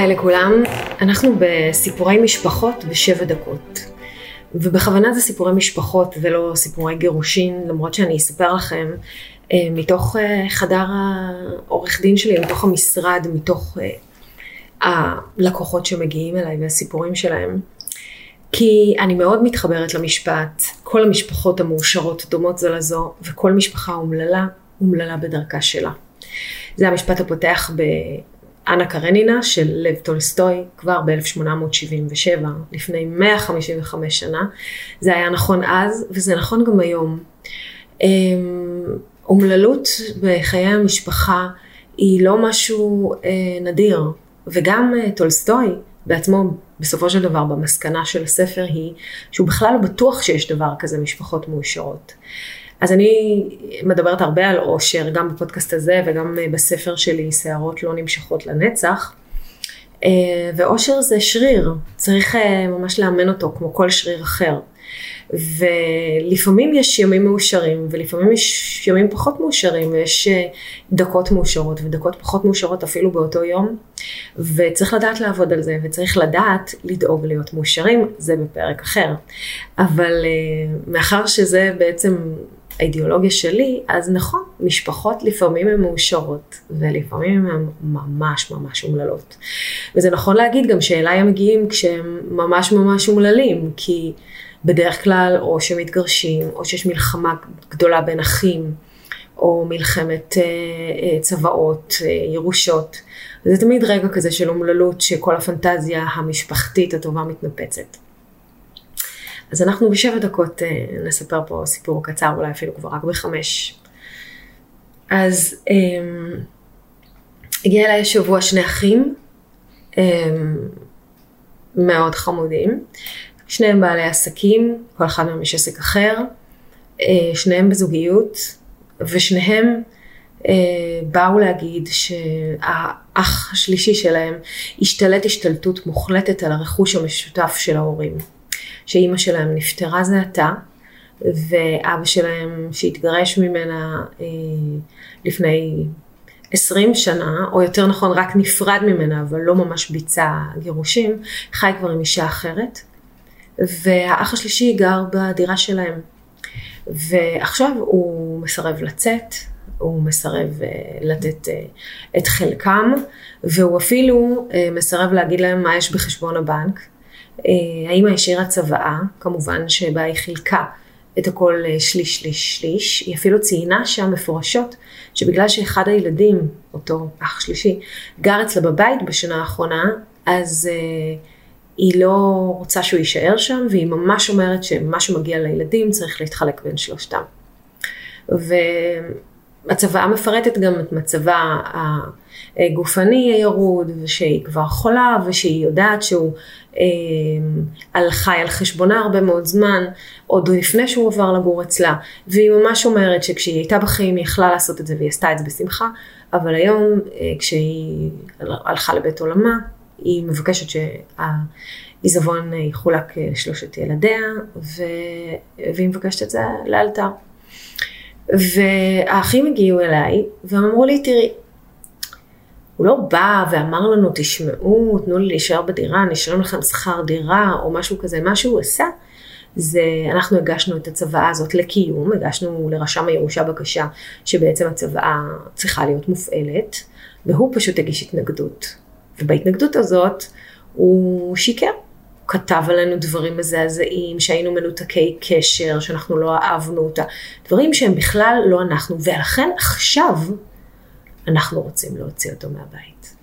היי לכולם, אנחנו בסיפורי משפחות בשבע דקות. ובכוונה זה סיפורי משפחות ולא סיפורי גירושין, למרות שאני אספר לכם אה, מתוך אה, חדר העורך דין שלי, מתוך המשרד, מתוך אה, הלקוחות שמגיעים אליי והסיפורים שלהם. כי אני מאוד מתחברת למשפט, כל המשפחות המאושרות דומות זו לזו, וכל משפחה אומללה, אומללה בדרכה שלה. זה המשפט הפותח ב... אנה קרנינה של לב טולסטוי כבר ב-1877, לפני 155 שנה. זה היה נכון אז וזה נכון גם היום. אמ, אומללות בחיי המשפחה היא לא משהו אה, נדיר, וגם אה, טולסטוי בעצמו בסופו של דבר במסקנה של הספר היא שהוא בכלל לא בטוח שיש דבר כזה משפחות מאושרות. אז אני מדברת הרבה על אושר, גם בפודקאסט הזה וגם בספר שלי, שערות לא נמשכות לנצח. אה, ואושר זה שריר, צריך אה, ממש לאמן אותו כמו כל שריר אחר. ולפעמים יש ימים מאושרים, ולפעמים יש ימים פחות מאושרים, ויש אה, דקות מאושרות, ודקות פחות מאושרות אפילו באותו יום, וצריך לדעת לעבוד על זה, וצריך לדעת לדאוג להיות מאושרים, זה בפרק אחר. אבל מאחר שזה בעצם האידיאולוגיה שלי, אז נכון, משפחות לפעמים הן מאושרות, ולפעמים הן ממש ממש אומללות. וזה נכון להגיד גם שאליי הם מגיעים כשהם ממש ממש אומללים, כי בדרך כלל או שמתגרשים, או שיש מלחמה גדולה בין אחים, או מלחמת אה, אה, צוואות, אה, ירושות. וזה תמיד רגע כזה של אומללות, שכל הפנטזיה המשפחתית הטובה מתנפצת. אז אנחנו בשבע דקות אה, נספר פה סיפור קצר, אולי אפילו כבר רק בחמש. אז אה, הגיע אליי השבוע שני אחים אה, מאוד חמודים, שניהם בעלי עסקים, כל אחד מהם יש עסק אחר, אה, שניהם בזוגיות, ושניהם אה, באו להגיד שהאח השלישי שלהם השתלט השתלטות מוחלטת על הרכוש המשותף של ההורים. שאימא שלהם נפטרה זה עתה, ואבא שלהם שהתגרש ממנה אה, לפני 20 שנה, או יותר נכון רק נפרד ממנה, אבל לא ממש ביצע גירושים, חי כבר עם אישה אחרת, והאח השלישי גר בדירה שלהם. ועכשיו הוא מסרב לצאת, הוא מסרב uh, לתת uh, את חלקם, והוא אפילו uh, מסרב להגיד להם מה יש בחשבון הבנק, אה, האמא השאירה צוואה, כמובן שבה היא חילקה את הכל אה, שליש, שליש, שליש. היא אפילו ציינה שם מפורשות שבגלל שאחד הילדים, אותו אח שלישי, גר אצלה בבית בשנה האחרונה, אז uh, היא לא רוצה שהוא יישאר שם, והיא ממש אומרת שמה שמגיע לילדים צריך להתחלק בין שלושתם. והצוואה מפרטת גם את מצבה הגופני הירוד, ושהיא כבר חולה, ושהיא יודעת שהוא אה, חי על חשבונה הרבה מאוד זמן, עוד לפני שהוא עבר לגור אצלה, והיא ממש אומרת שכשהיא הייתה בחיים היא יכלה לעשות את זה והיא עשתה את זה בשמחה, אבל היום אה, כשהיא הלכה לבית עולמה, היא מבקשת שהעיזבון יחולק לשלושת ילדיה, ו... והיא מבקשת את זה לאלתר. והאחים הגיעו אליי, והם אמרו לי, תראי, הוא לא בא ואמר לנו, תשמעו, תנו לי להישאר בדירה, אני אשלם לכם שכר דירה, או משהו כזה. מה שהוא עשה, זה, אנחנו הגשנו את הצוואה הזאת לקיום, הגשנו לרשם הירושה בקשה שבעצם הצוואה צריכה להיות מופעלת, והוא פשוט הגיש התנגדות. ובהתנגדות הזאת הוא שיקר. כתב עלינו דברים מזעזעים, שהיינו מנותקי קשר, שאנחנו לא אהבנו אותה, דברים שהם בכלל לא אנחנו, ולכן עכשיו אנחנו רוצים להוציא אותו מהבית.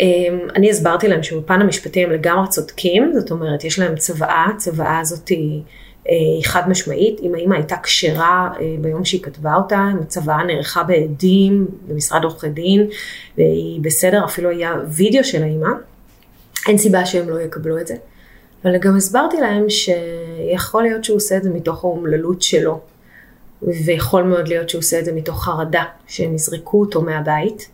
אמ, אני הסברתי להם שבפן המשפטי הם לגמרי צודקים, זאת אומרת, יש להם צוואה, הצוואה הזאת היא, היא חד משמעית, אם האמא הייתה כשרה ביום שהיא כתבה אותה, מצבה נערכה בעדים במשרד עורכי דין, והיא בסדר, אפילו היה וידאו של האמא, אין סיבה שהם לא יקבלו את זה. אבל גם הסברתי להם שיכול להיות שהוא עושה את זה מתוך האומללות שלו, ויכול מאוד להיות שהוא עושה את זה מתוך חרדה, שהם יזרקו אותו מהבית.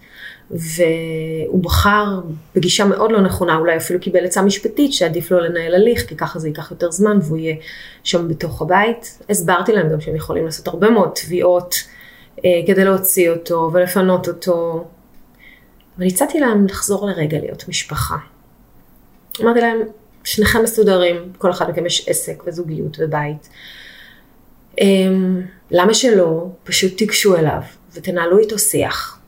והוא בחר בגישה מאוד לא נכונה, אולי אפילו קיבל עצה משפטית שעדיף לו לנהל הליך, כי ככה זה ייקח יותר זמן והוא יהיה שם בתוך הבית. הסברתי להם גם שהם יכולים לעשות הרבה מאוד תביעות אה, כדי להוציא אותו ולפנות אותו. אבל הצעתי להם לחזור לרגע להיות משפחה. אמרתי להם, שניכם מסודרים, כל אחד מכם יש עסק וזוגיות ובית. אה, למה שלא? פשוט תיגשו אליו ותנהלו איתו שיח.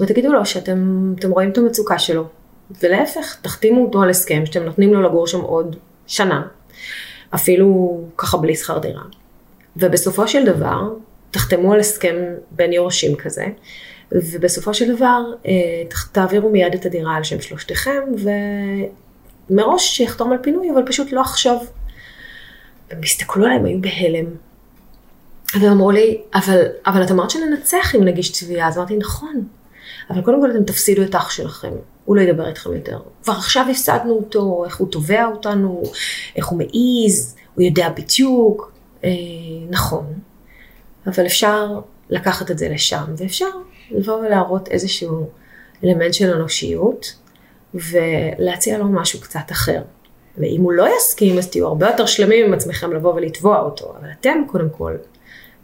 ותגידו לו שאתם רואים את המצוקה שלו, ולהפך, תחתימו אותו על הסכם שאתם נותנים לו לגור שם עוד שנה, אפילו ככה בלי שכר דירה. ובסופו של דבר, תחתמו על הסכם בין יורשים כזה, ובסופו של דבר אה, תעבירו מיד את הדירה על שם שלושתכם, ומראש שיחתום על פינוי, אבל פשוט לא עכשיו. והם הסתכלו עליהם, היו בהלם. והם אמרו לי, אבל, אבל את אמרת שננצח אם נגיש תביעה, אז אמרתי, נכון, אבל קודם כל אתם תפסידו את אח שלכם, הוא לא ידבר איתכם יותר. כבר עכשיו הפסדנו אותו, איך הוא תובע אותנו, איך הוא מעיז, הוא יודע בדיוק, אה, נכון. אבל אפשר לקחת את זה לשם, ואפשר לבוא ולהראות איזשהו אלמנט של אנושיות, ולהציע לו משהו קצת אחר. ואם הוא לא יסכים, אז תהיו הרבה יותר שלמים עם עצמכם לבוא ולתבוע אותו, אבל אתם קודם כל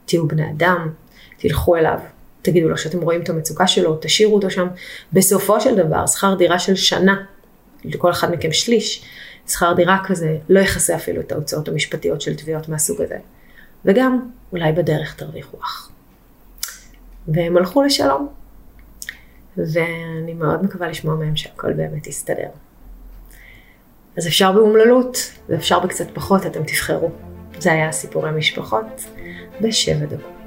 תהיו בני אדם, תלכו אליו, תגידו לו שאתם רואים את המצוקה שלו, תשאירו אותו שם. בסופו של דבר, שכר דירה של שנה, לכל אחד מכם שליש, שכר דירה כזה לא יכסה אפילו את ההוצאות המשפטיות של תביעות מהסוג הזה. וגם, אולי בדרך תרוויחו אח. והם הלכו לשלום. ואני מאוד מקווה לשמוע מהם שהכל באמת יסתדר. אז אפשר באומללות, ואפשר בקצת פחות, אתם תבחרו. זה היה סיפורי משפחות בשבע דקות.